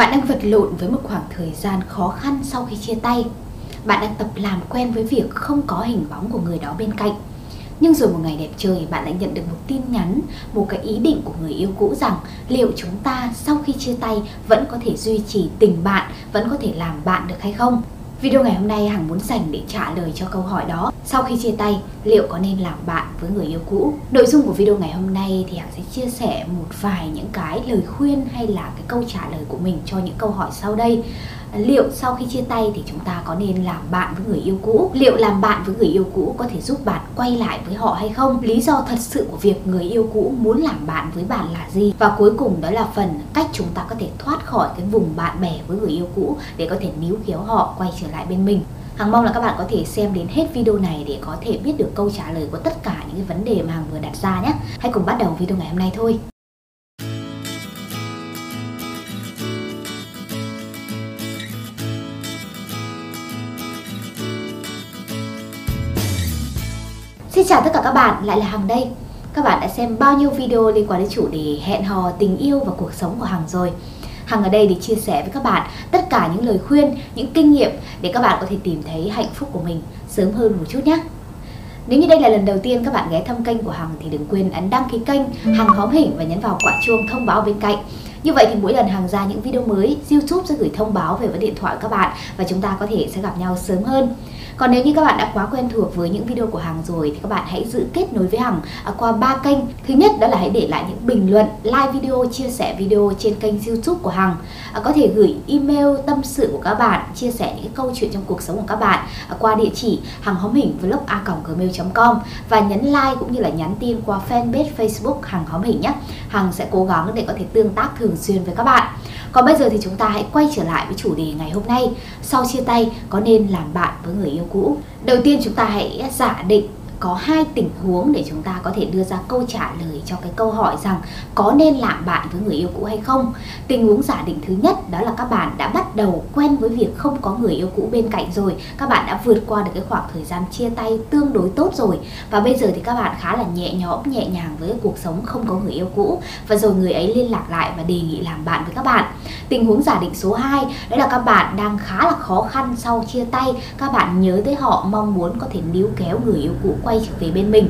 Bạn đang vật lộn với một khoảng thời gian khó khăn sau khi chia tay. Bạn đang tập làm quen với việc không có hình bóng của người đó bên cạnh. Nhưng rồi một ngày đẹp trời bạn lại nhận được một tin nhắn, một cái ý định của người yêu cũ rằng liệu chúng ta sau khi chia tay vẫn có thể duy trì tình bạn, vẫn có thể làm bạn được hay không? Video ngày hôm nay Hằng muốn dành để trả lời cho câu hỏi đó. Sau khi chia tay, liệu có nên làm bạn với người yêu cũ? Nội dung của video ngày hôm nay thì Hằng sẽ chia sẻ một vài những cái lời khuyên hay là cái câu trả lời của mình cho những câu hỏi sau đây. Liệu sau khi chia tay thì chúng ta có nên làm bạn với người yêu cũ? Liệu làm bạn với người yêu cũ có thể giúp bạn quay lại với họ hay không? Lý do thật sự của việc người yêu cũ muốn làm bạn với bạn là gì? Và cuối cùng đó là phần cách chúng ta có thể thoát khỏi cái vùng bạn bè với người yêu cũ để có thể níu kéo họ quay trở lại bên mình. Hằng mong là các bạn có thể xem đến hết video này để có thể biết được câu trả lời của tất cả những cái vấn đề mà Hằng vừa đặt ra nhé. Hãy cùng bắt đầu video ngày hôm nay thôi. Xin chào tất cả các bạn, lại là Hằng đây Các bạn đã xem bao nhiêu video liên quan đến chủ đề hẹn hò, tình yêu và cuộc sống của Hằng rồi Hằng ở đây để chia sẻ với các bạn tất cả những lời khuyên, những kinh nghiệm để các bạn có thể tìm thấy hạnh phúc của mình sớm hơn một chút nhé. Nếu như đây là lần đầu tiên các bạn ghé thăm kênh của Hằng thì đừng quên ấn đăng ký kênh Hằng hóm hình và nhấn vào quả chuông thông báo bên cạnh như vậy thì mỗi lần hàng ra những video mới YouTube sẽ gửi thông báo về với điện thoại các bạn và chúng ta có thể sẽ gặp nhau sớm hơn còn nếu như các bạn đã quá quen thuộc với những video của Hằng rồi thì các bạn hãy giữ kết nối với Hằng à, qua ba kênh. Thứ nhất đó là hãy để lại những bình luận, like video, chia sẻ video trên kênh YouTube của Hằng. À, có thể gửi email tâm sự của các bạn, chia sẻ những câu chuyện trong cuộc sống của các bạn à, qua địa chỉ hằng hóm hình vlog a gmail.com và nhấn like cũng như là nhắn tin qua fanpage Facebook Hằng hóm hình nhé. Hằng sẽ cố gắng để có thể tương tác thường xuyên với các bạn. Còn bây giờ thì chúng ta hãy quay trở lại với chủ đề ngày hôm nay. Sau chia tay, có nên làm bạn với người yêu cũ? Đầu tiên chúng ta hãy giả định có hai tình huống để chúng ta có thể đưa ra câu trả lời cho cái câu hỏi rằng có nên làm bạn với người yêu cũ hay không. Tình huống giả định thứ nhất đó là các bạn đã bắt đầu quen với việc không có người yêu cũ bên cạnh rồi, các bạn đã vượt qua được cái khoảng thời gian chia tay tương đối tốt rồi và bây giờ thì các bạn khá là nhẹ nhõm nhẹ nhàng với cuộc sống không có người yêu cũ và rồi người ấy liên lạc lại và đề nghị làm bạn với các bạn. Tình huống giả định số 2 đó là các bạn đang khá là khó khăn sau chia tay, các bạn nhớ tới họ mong muốn có thể níu kéo người yêu cũ quay trở về bên mình.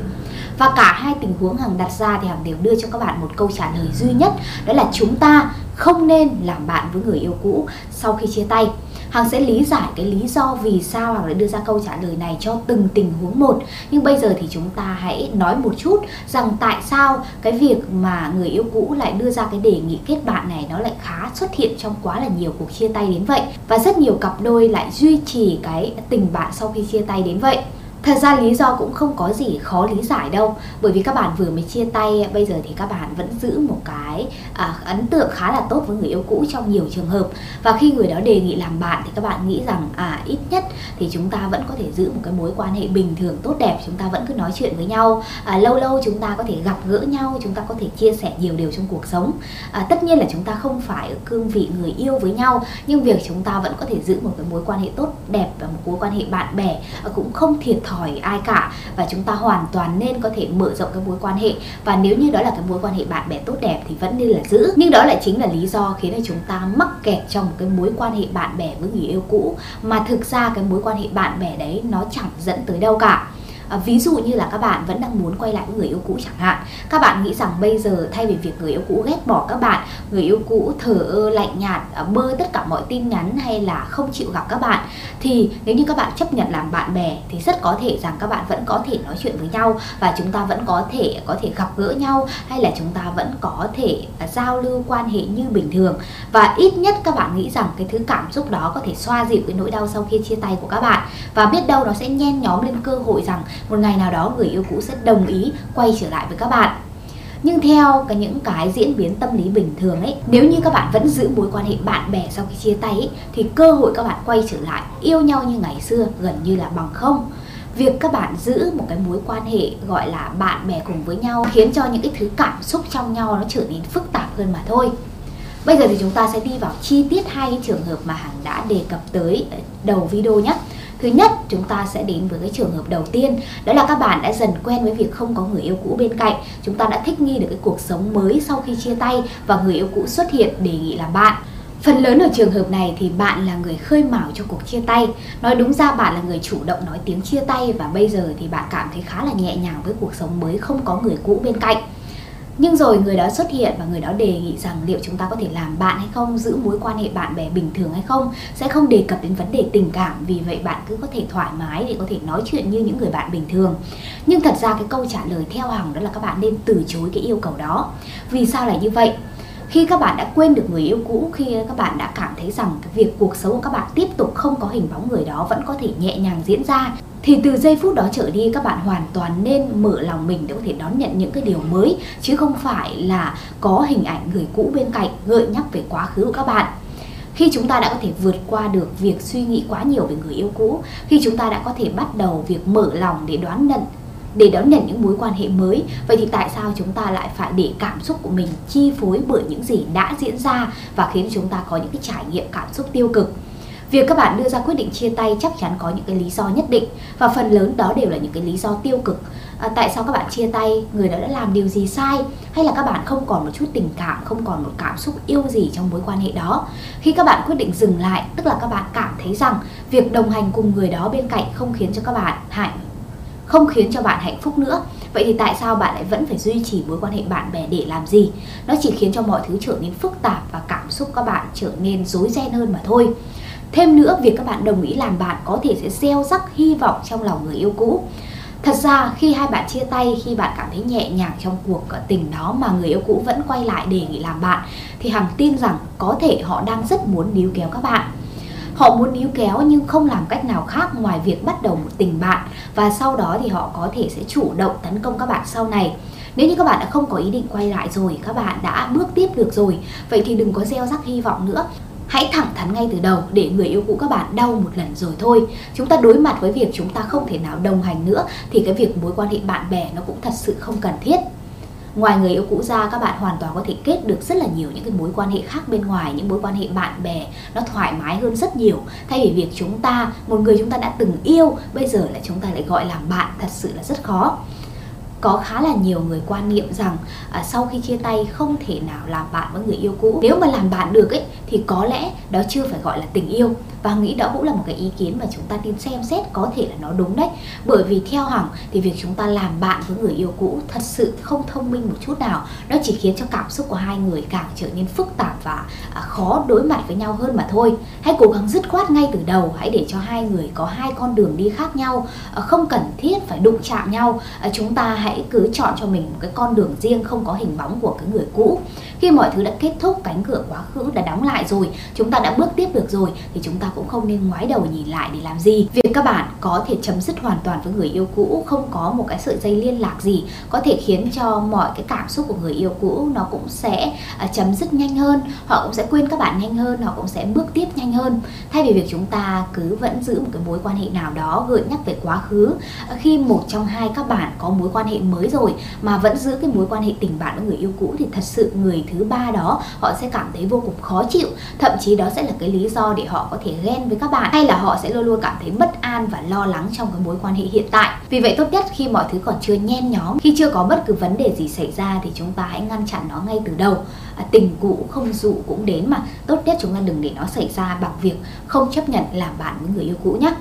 Và cả hai tình huống hằng đặt ra thì hằng đều đưa cho các bạn một câu trả lời duy nhất, đó là chúng ta không nên làm bạn với người yêu cũ. Sau khi chia tay, Hằng sẽ lý giải cái lý do vì sao Hằng lại đưa ra câu trả lời này cho từng tình huống một. Nhưng bây giờ thì chúng ta hãy nói một chút rằng tại sao cái việc mà người yêu cũ lại đưa ra cái đề nghị kết bạn này nó lại khá xuất hiện trong quá là nhiều cuộc chia tay đến vậy. Và rất nhiều cặp đôi lại duy trì cái tình bạn sau khi chia tay đến vậy. Thật ra lý do cũng không có gì khó lý giải đâu Bởi vì các bạn vừa mới chia tay Bây giờ thì các bạn vẫn giữ một cái à, ấn tượng khá là tốt với người yêu cũ trong nhiều trường hợp. Và khi người đó đề nghị làm bạn thì các bạn nghĩ rằng à ít nhất thì chúng ta vẫn có thể giữ một cái mối quan hệ bình thường tốt đẹp Chúng ta vẫn cứ nói chuyện với nhau. À, Lâu lâu chúng ta có thể gặp gỡ nhau Chúng ta có thể chia sẻ nhiều điều trong cuộc sống. À, Tất nhiên là chúng ta không phải ở cương vị người yêu với nhau Nhưng việc chúng ta vẫn có thể giữ một cái mối quan hệ tốt đẹp Và một mối quan hệ bạn bè à, cũng không thiệt thòi ai cả. Và chúng ta hoàn toàn nên có thể mở rộng cái mối quan hệ. Và nếu như đó là cái mối quan hệ bạn bè tốt đẹp thì vẫn nên là giữ. Nhưng đó lại chính là lý do khiến cho chúng ta mắc kẹt trong một cái mối quan hệ bạn bè với người yêu cũ. Mà thực ra cái mối quan hệ bạn bè đấy nó chẳng dẫn tới đâu cả à, ví dụ như là các bạn vẫn đang muốn quay lại với người yêu cũ chẳng hạn các bạn nghĩ rằng bây giờ thay vì việc người yêu cũ ghét bỏ các bạn người yêu cũ thờ ơ lạnh nhạt à, bơ tất cả mọi tin nhắn hay là không chịu gặp các bạn thì nếu như các bạn chấp nhận làm bạn bè thì rất có thể rằng các bạn vẫn có thể nói chuyện với nhau và chúng ta vẫn có thể có thể gặp gỡ nhau hay là chúng ta vẫn có thể à, giao lưu quan hệ như bình thường. Và ít nhất các bạn nghĩ rằng cái thứ cảm xúc đó có thể xoa dịu cái nỗi đau sau khi chia tay của các bạn. Và biết đâu nó sẽ nhen nhóm lên cơ hội rằng một ngày nào đó người yêu cũ sẽ đồng ý quay trở lại với các bạn. Nhưng theo cái những cái diễn biến tâm lý bình thường ấy nếu như các bạn vẫn giữ mối quan hệ bạn bè sau khi chia tay ấy, thì cơ hội các bạn quay trở lại yêu nhau như ngày xưa gần như là bằng không. Việc các bạn giữ một cái mối quan hệ gọi là bạn bè cùng với nhau khiến cho những cái thứ cảm xúc trong nhau nó trở nên phức tạp hơn mà thôi. Bây giờ thì chúng ta sẽ đi vào chi tiết hai cái trường hợp mà hằng đã đề cập tới đầu video nhé. Thứ nhất, chúng ta sẽ đến với cái trường hợp đầu tiên, đó là các bạn đã dần quen với việc không có người yêu cũ bên cạnh. Chúng ta đã thích nghi được cái cuộc sống mới sau khi chia tay và người yêu cũ xuất hiện đề nghị làm bạn. Phần lớn ở trường hợp này thì bạn là người khơi mào cho cuộc chia tay Nói đúng ra bạn là người chủ động nói tiếng chia tay Và bây giờ thì bạn cảm thấy khá là nhẹ nhàng với cuộc sống mới không có người cũ bên cạnh nhưng rồi người đó xuất hiện và người đó đề nghị rằng liệu chúng ta có thể làm bạn hay không, giữ mối quan hệ bạn bè bình thường hay không, sẽ không đề cập đến vấn đề tình cảm, vì vậy bạn cứ có thể thoải mái để có thể nói chuyện như những người bạn bình thường. Nhưng thật ra cái câu trả lời theo Hằng đó là các bạn nên từ chối cái yêu cầu đó. Vì sao lại như vậy? khi các bạn đã quên được người yêu cũ khi các bạn đã cảm thấy rằng cái việc cuộc sống của các bạn tiếp tục không có hình bóng người đó vẫn có thể nhẹ nhàng diễn ra thì từ giây phút đó trở đi, các bạn hoàn toàn nên mở lòng mình để có thể đón nhận những cái điều mới, chứ không phải là có hình ảnh người cũ bên cạnh gợi nhắc về quá khứ của các bạn. Khi chúng ta đã có thể vượt qua được việc suy nghĩ quá nhiều về người yêu cũ, khi chúng ta đã có thể bắt đầu việc mở lòng để đoán nhận, để đón nhận những mối quan hệ mới, vậy thì tại sao chúng ta lại phải để cảm xúc của mình chi phối bởi những gì đã diễn ra và khiến chúng ta có những cái trải nghiệm cảm xúc tiêu cực? Việc các bạn đưa ra quyết định chia tay chắc chắn có những cái lý do nhất định. Và phần lớn đó đều là những cái lý do tiêu cực. À, tại sao các bạn chia tay, người đó đã làm điều gì sai? Hay là các bạn không còn một chút tình cảm, không còn một cảm xúc yêu gì trong mối quan hệ đó. Khi các bạn quyết định dừng lại, tức là các bạn cảm thấy rằng việc đồng hành cùng người đó bên cạnh không khiến cho các bạn hạnh không khiến cho bạn hạnh phúc nữa. Vậy thì tại sao bạn lại vẫn phải duy trì mối quan hệ bạn bè để làm gì? Nó chỉ khiến cho mọi thứ trở nên phức tạp và cảm xúc các bạn trở nên rối ren hơn mà thôi thêm nữa việc các bạn đồng ý làm bạn có thể sẽ gieo rắc hy vọng trong lòng người yêu cũ Thật ra khi hai bạn chia tay, khi bạn cảm thấy nhẹ nhàng trong cuộc ờ, tình đó mà người yêu cũ vẫn quay lại đề nghị làm bạn thì Hằng tin rằng có thể họ đang rất muốn níu kéo các bạn. Họ muốn níu kéo nhưng không làm cách nào khác ngoài việc bắt đầu một tình bạn và sau đó thì họ có thể sẽ chủ động tấn công các bạn sau này. Nếu như các bạn đã không có ý định quay lại rồi, các bạn đã bước tiếp được rồi, vậy thì đừng có gieo rắc hy vọng nữa. Hãy thẳng thắn ngay từ đầu để người yêu cũ các bạn đau một lần rồi thôi. Chúng ta đối mặt với việc chúng ta không thể nào đồng hành nữa thì cái việc mối quan hệ bạn bè nó cũng thật sự không cần thiết. Ngoài người yêu cũ ra các bạn hoàn toàn có thể kết được rất là nhiều những cái mối quan hệ khác bên ngoài những mối quan hệ bạn bè nó thoải mái hơn rất nhiều. Thay vì việc chúng ta một người chúng ta đã từng yêu bây giờ lại chúng ta lại gọi là bạn thật sự là rất khó. Có khá là nhiều người quan niệm rằng à, sau khi chia tay không thể nào làm bạn với người yêu cũ. Nếu mà làm bạn được ấy thì có lẽ đó chưa phải gọi là tình yêu và nghĩ đó cũng là một cái ý kiến mà chúng ta nên xem xét, có thể là nó đúng đấy. Bởi vì theo hằng thì việc chúng ta làm bạn với người yêu cũ thật sự không thông minh một chút nào. Nó chỉ khiến cho cảm xúc của hai người càng trở nên phức tạp và à, khó đối mặt với nhau hơn mà thôi. Hãy cố gắng dứt khoát ngay từ đầu, hãy để cho hai người có hai con đường đi khác nhau à, không cần thiết phải đụng chạm nhau. À, chúng ta hãy cứ chọn cho mình một cái con đường riêng, không có hình bóng của cái người cũ. Khi mọi thứ đã kết thúc, cánh cửa quá khứ đã đóng lại rồi, chúng ta đã bước tiếp được rồi, thì chúng ta cũng không nên ngoái đầu nhìn lại để làm gì. Việc các bạn có thể chấm dứt hoàn toàn với người yêu cũ, không có một cái sợi dây liên lạc gì, có thể khiến cho mọi cái cảm xúc của người yêu cũ nó cũng sẽ à, chấm dứt nhanh hơn, họ cũng sẽ quên các bạn nhanh hơn, họ cũng sẽ bước tiếp nhanh hơn. Thay vì việc chúng ta cứ vẫn giữ một cái mối quan hệ nào đó gợi nhắc về quá khứ à, khi một trong hai các bạn có mối quan hệ mới rồi mà vẫn giữ cái mối quan hệ tình bạn với người yêu cũ thì thật sự người thứ ba đó họ sẽ cảm thấy vô cùng khó chịu. Thậm chí đó sẽ là cái lý do để họ có thể ghen với các bạn hay là họ sẽ luôn luôn cảm thấy bất an và lo lắng trong cái mối quan hệ hiện tại vì vậy tốt nhất khi mọi thứ còn chưa nhen nhóm khi chưa có bất cứ vấn đề gì xảy ra thì chúng ta hãy ngăn chặn nó ngay từ đầu à, tình cũ không dụ cũng đến mà tốt nhất chúng ta đừng để nó xảy ra bằng việc không chấp nhận làm bạn với người yêu cũ nhé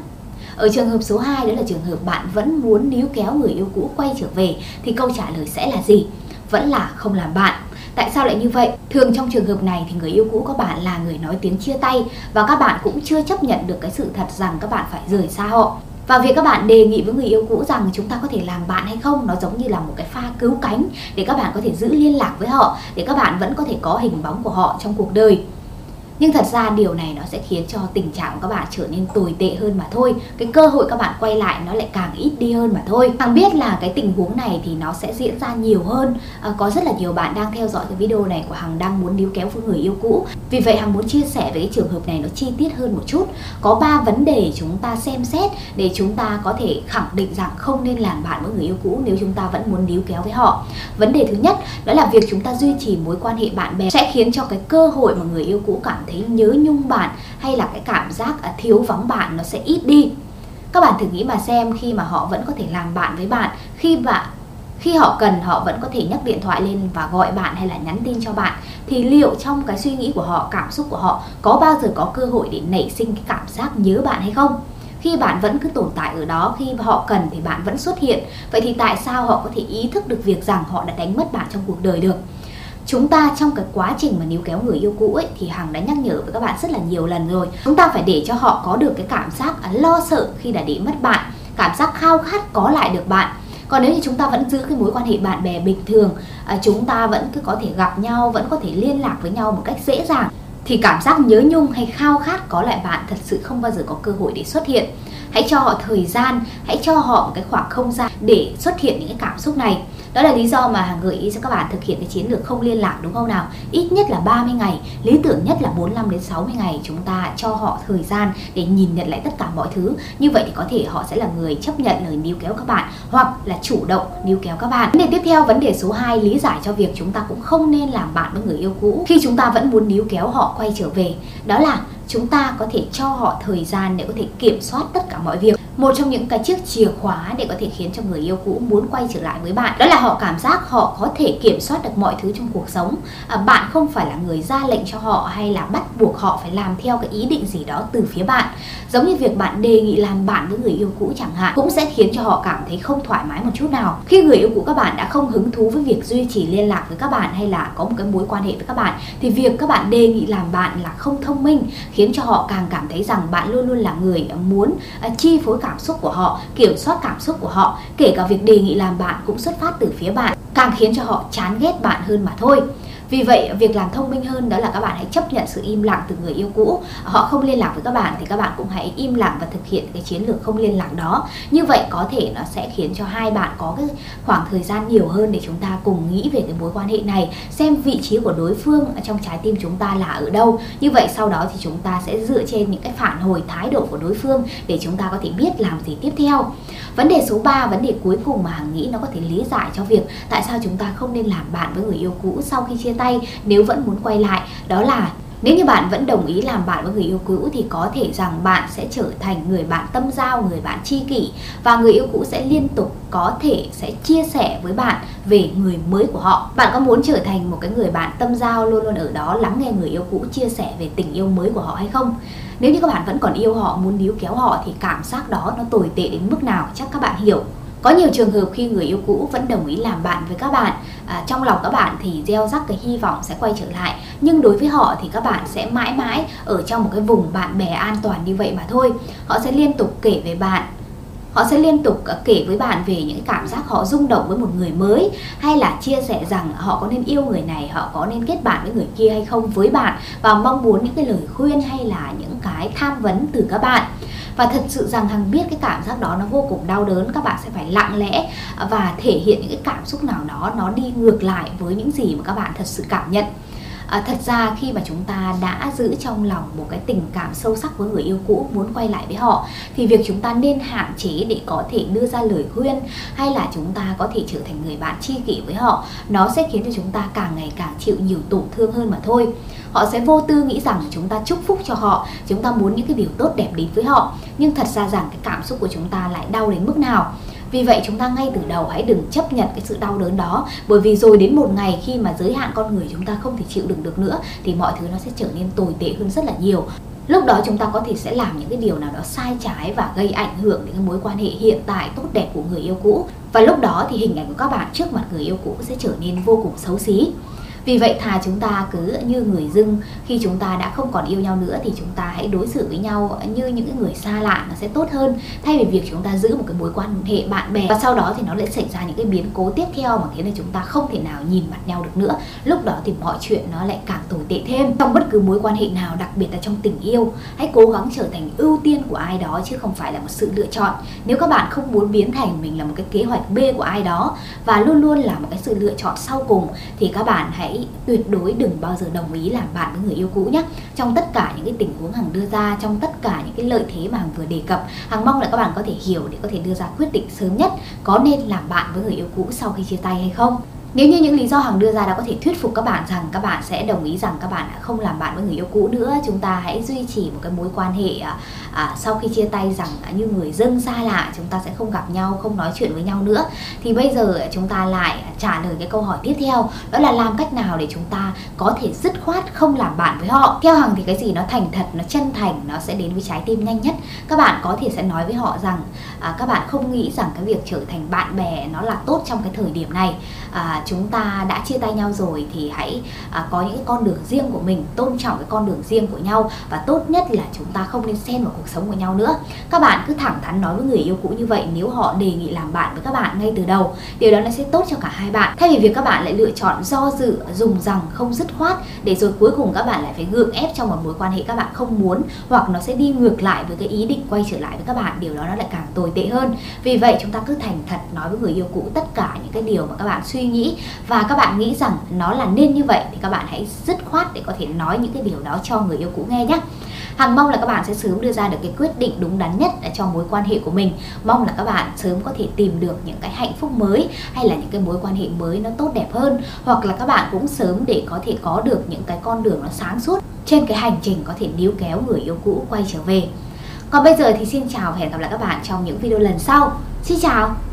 ở trường hợp số 2 đó là trường hợp bạn vẫn muốn níu kéo người yêu cũ quay trở về thì câu trả lời sẽ là gì? Vẫn là không làm bạn. Tại sao lại như vậy? Thường trong trường hợp này thì người yêu cũ của bạn là người nói tiếng chia tay và các bạn cũng chưa chấp nhận được cái sự thật rằng các bạn phải rời xa họ. Và việc các bạn đề nghị với người yêu cũ rằng chúng ta có thể làm bạn hay không, nó giống như là một cái pha cứu cánh để các bạn có thể giữ liên lạc với họ, để các bạn vẫn có thể có hình bóng của họ trong cuộc đời nhưng thật ra điều này nó sẽ khiến cho tình trạng của các bạn trở nên tồi tệ hơn mà thôi. Cái cơ hội các bạn quay lại nó lại càng ít đi hơn mà thôi. Hằng biết là cái tình huống này thì nó sẽ diễn ra nhiều hơn. À, có rất là nhiều bạn đang theo dõi cái video này của hằng đang muốn níu kéo với người yêu cũ. Vì vậy hằng muốn chia sẻ về cái trường hợp này nó chi tiết hơn một chút. Có ba vấn đề chúng ta xem xét để chúng ta có thể khẳng định rằng không nên làm bạn với người yêu cũ nếu chúng ta vẫn muốn níu kéo với họ. Vấn đề thứ nhất đó là việc chúng ta duy trì mối quan hệ bạn bè sẽ khiến cho cái cơ hội mà người yêu cũ cảm thấy nhớ nhung bạn hay là cái cảm giác à, thiếu vắng bạn nó sẽ ít đi? Các bạn thử nghĩ mà xem khi mà họ vẫn có thể làm bạn với bạn, khi bạn khi họ cần, họ vẫn có thể nhấc điện thoại lên và gọi bạn hay là nhắn tin cho bạn, thì liệu trong cái suy nghĩ của họ, cảm xúc của họ có bao giờ có cơ hội để nảy sinh cái cảm giác nhớ bạn hay không? Khi bạn vẫn cứ tồn tại ở đó, khi họ cần thì bạn vẫn xuất hiện. Vậy thì tại sao họ có thể ý thức được việc rằng họ đã đánh mất bạn trong cuộc đời được? Chúng ta trong cái quá trình mà níu kéo người yêu cũ ấy, thì hằng đã nhắc nhở với các bạn rất là nhiều lần rồi. Chúng ta phải để cho họ có được cái cảm giác à, lo sợ khi đã để mất bạn, cảm giác khao khát có lại được bạn. Còn nếu như chúng ta vẫn giữ cái mối quan hệ bạn bè bình thường à, chúng ta vẫn cứ có thể gặp nhau, vẫn có thể liên lạc với nhau một cách dễ dàng, thì cảm giác nhớ nhung hay khao khát có lại bạn thật sự không bao giờ có cơ hội để xuất hiện. Hãy cho họ thời gian, hãy cho họ một cái khoảng không gian để xuất hiện những cái cảm xúc này đó là lý do mà hàng gợi ý cho các bạn thực hiện cái chiến lược không liên lạc đúng không nào? Ít nhất là 30 ngày, lý tưởng nhất là 45 đến 60 ngày chúng ta cho họ thời gian để nhìn nhận lại tất cả mọi thứ. Như vậy thì có thể họ sẽ là người chấp nhận lời níu kéo các bạn hoặc là chủ động níu kéo các bạn. Vấn đề tiếp theo, vấn đề số 2 lý giải cho việc chúng ta cũng không nên làm bạn với người yêu cũ khi chúng ta vẫn muốn níu kéo họ quay trở về. Đó là chúng ta có thể cho họ thời gian để có thể kiểm soát tất cả mọi việc. Một trong những cái chiếc chìa khóa để có thể khiến cho người yêu cũ muốn quay trở lại với bạn đó là họ cảm giác họ có thể kiểm soát được mọi thứ trong cuộc sống. À, bạn không phải là người ra lệnh cho họ hay là bắt buộc họ phải làm theo cái ý định gì đó từ phía bạn. Giống như việc bạn đề nghị làm bạn với người yêu cũ chẳng hạn cũng sẽ khiến cho họ cảm thấy không thoải mái một chút nào. Khi người yêu cũ các bạn đã không hứng thú với việc duy trì liên lạc với các bạn hay là có một cái mối quan hệ với các bạn thì việc các bạn đề nghị làm bạn là không thông minh khiến cho họ càng cảm thấy rằng bạn luôn luôn là người muốn à, chi phối cảm xúc của họ, kiểm soát cảm xúc của họ. Kể cả việc đề nghị làm bạn cũng xuất phát từ phía bạn, càng khiến cho họ chán ghét bạn hơn mà thôi vì vậy, việc làm thông minh hơn đó là các bạn hãy chấp nhận sự im lặng từ người yêu cũ. Họ không liên lạc với các bạn thì các bạn cũng hãy im lặng và thực hiện cái chiến lược không liên lạc đó. Như vậy có thể nó sẽ khiến cho hai bạn có cái khoảng thời gian nhiều hơn để chúng ta cùng nghĩ về cái mối quan hệ này, xem vị trí của đối phương trong trái tim chúng ta là ở đâu. Như vậy sau đó thì chúng ta sẽ dựa trên những cái phản hồi thái độ của đối phương để chúng ta có thể biết làm gì tiếp theo vấn đề số 3 vấn đề cuối cùng mà hằng nghĩ nó có thể lý giải cho việc tại sao chúng ta không nên làm bạn với người yêu cũ sau khi chia tay nếu vẫn muốn quay lại, đó là nếu như bạn vẫn đồng ý làm bạn với người yêu cũ thì có thể rằng bạn sẽ trở thành người bạn tâm giao, người bạn tri kỷ và người yêu cũ sẽ liên tục có thể sẽ chia sẻ với bạn về người mới của họ. Bạn có muốn trở thành một cái người bạn tâm giao luôn luôn ở đó lắng nghe người yêu cũ chia sẻ về tình yêu mới của họ hay không? Nếu như các bạn vẫn còn yêu họ, muốn níu kéo họ thì cảm giác đó nó tồi tệ đến mức nào chắc các bạn hiểu. Có nhiều trường hợp khi người yêu cũ vẫn đồng ý làm bạn với các bạn à, Trong lòng các bạn thì gieo rắc cái hy vọng sẽ quay trở lại. Nhưng đối với họ thì các bạn sẽ mãi mãi ở trong một cái vùng bạn bè an toàn như vậy mà thôi. Họ sẽ liên tục kể về bạn họ sẽ liên tục à, kể với bạn về những cảm giác họ rung động với một người mới hay là chia sẻ rằng họ có nên yêu người này họ có nên kết bạn với người kia hay không với bạn và mong muốn những cái lời khuyên hay là những cái tham vấn từ các bạn và thật sự rằng hằng biết cái cảm giác đó nó vô cùng đau đớn, các bạn sẽ phải lặng lẽ à, và thể hiện những cái cảm xúc nào đó nó đi ngược lại với những gì mà các bạn thật sự cảm nhận à, thật ra khi mà chúng ta đã giữ trong lòng một cái tình cảm sâu sắc với người yêu cũ muốn quay lại với họ thì việc chúng ta nên hạn chế để có thể đưa ra lời khuyên hay là chúng ta có thể trở thành người bạn tri kỷ với họ nó sẽ khiến cho chúng ta càng ngày càng chịu nhiều tổn thương hơn mà thôi. Họ sẽ vô tư nghĩ rằng chúng ta chúc phúc cho họ chúng ta muốn những cái điều tốt đẹp đến với họ nhưng thật ra rằng cái cảm xúc của chúng ta lại đau đến mức nào? Vì vậy chúng ta ngay từ đầu hãy đừng chấp nhận cái sự đau đớn đó. Bởi vì rồi đến một ngày khi mà giới hạn con người chúng ta không thể chịu đựng được nữa, thì mọi thứ nó sẽ trở nên tồi tệ hơn rất là nhiều. Lúc đó chúng ta có thể sẽ làm những cái điều nào đó sai trái và gây ảnh hưởng đến cái mối quan hệ hiện tại tốt đẹp của người yêu cũ. Và lúc đó thì hình ảnh của các bạn trước mặt người yêu cũ sẽ trở nên vô cùng xấu xí vì vậy thà chúng ta cứ như người dưng, khi chúng ta đã không còn yêu nhau nữa thì chúng ta hãy đối xử với nhau như những người xa lạ, nó sẽ tốt hơn. Thay vì việc chúng ta giữ một cái mối quan hệ bạn bè và sau đó thì nó lại xảy ra những cái biến cố tiếp theo mà khiến là chúng ta không thể nào nhìn mặt nhau được nữa. Lúc đó thì mọi chuyện nó lại càng tồi tệ thêm. Trong bất cứ mối quan hệ nào, đặc biệt là trong tình yêu, hãy cố gắng trở thành ưu tiên của ai đó chứ không phải là một sự lựa chọn. Nếu các bạn không muốn biến thành mình là một cái kế hoạch B của ai đó và luôn luôn là một cái sự lựa chọn sau cùng thì các bạn hãy tuyệt đối đừng bao giờ đồng ý làm bạn với người yêu cũ nhé. Trong tất cả những cái tình huống hằng đưa ra, trong tất cả những cái lợi thế mà hằng vừa đề cập, hằng mong là các bạn có thể hiểu để có thể đưa ra quyết định sớm nhất có nên làm bạn với người yêu cũ sau khi chia tay hay không. Nếu như những lý do Hằng đưa ra đã có thể thuyết phục các bạn rằng các bạn sẽ đồng ý rằng các bạn không làm bạn với người yêu cũ nữa, chúng ta hãy duy trì một cái mối quan hệ à, à, sau khi chia tay rằng à, như người dân xa lạ, chúng ta sẽ không gặp nhau, không nói chuyện với nhau nữa. Thì bây giờ chúng ta lại trả lời cái câu hỏi tiếp theo, đó là làm cách nào để chúng ta có thể dứt khoát không làm bạn với họ. Theo Hằng thì cái gì nó thành thật, nó chân thành, nó sẽ đến với trái tim nhanh nhất. Các bạn có thể sẽ nói với họ rằng à, các bạn không nghĩ rằng cái việc trở thành bạn bè nó là tốt trong cái thời điểm này. À, chúng ta đã chia tay nhau rồi thì hãy à, có những cái con đường riêng của mình tôn trọng cái con đường riêng của nhau và tốt nhất là chúng ta không nên xen vào cuộc sống của nhau nữa. Các bạn cứ thẳng thắn nói với người yêu cũ như vậy nếu họ đề nghị làm bạn với các bạn ngay từ đầu điều đó nó sẽ tốt cho cả hai bạn. Thay vì việc các bạn lại lựa chọn do dự dùng rằng không dứt khoát để rồi cuối cùng các bạn lại phải gượng ép trong một mối quan hệ các bạn không muốn hoặc nó sẽ đi ngược lại với cái ý định quay trở lại với các bạn điều đó nó lại càng tồi tệ hơn. Vì vậy chúng ta cứ thành thật nói với người yêu cũ tất cả những cái điều mà các bạn suy nghĩ và các bạn nghĩ rằng nó là nên như vậy thì các bạn hãy dứt khoát để có thể nói những cái điều đó cho người yêu cũ nghe nhé Hằng mong là các bạn sẽ sớm đưa ra được cái quyết định đúng đắn nhất cho mối quan hệ của mình. Mong là các bạn sớm có thể tìm được những cái hạnh phúc mới hay là những cái mối quan hệ mới nó tốt đẹp hơn hoặc là các bạn cũng sớm để có thể có được những cái con đường nó sáng suốt trên cái hành trình có thể níu kéo người yêu cũ quay trở về. Còn bây giờ thì xin chào và hẹn gặp lại các bạn trong những video lần sau. Xin chào!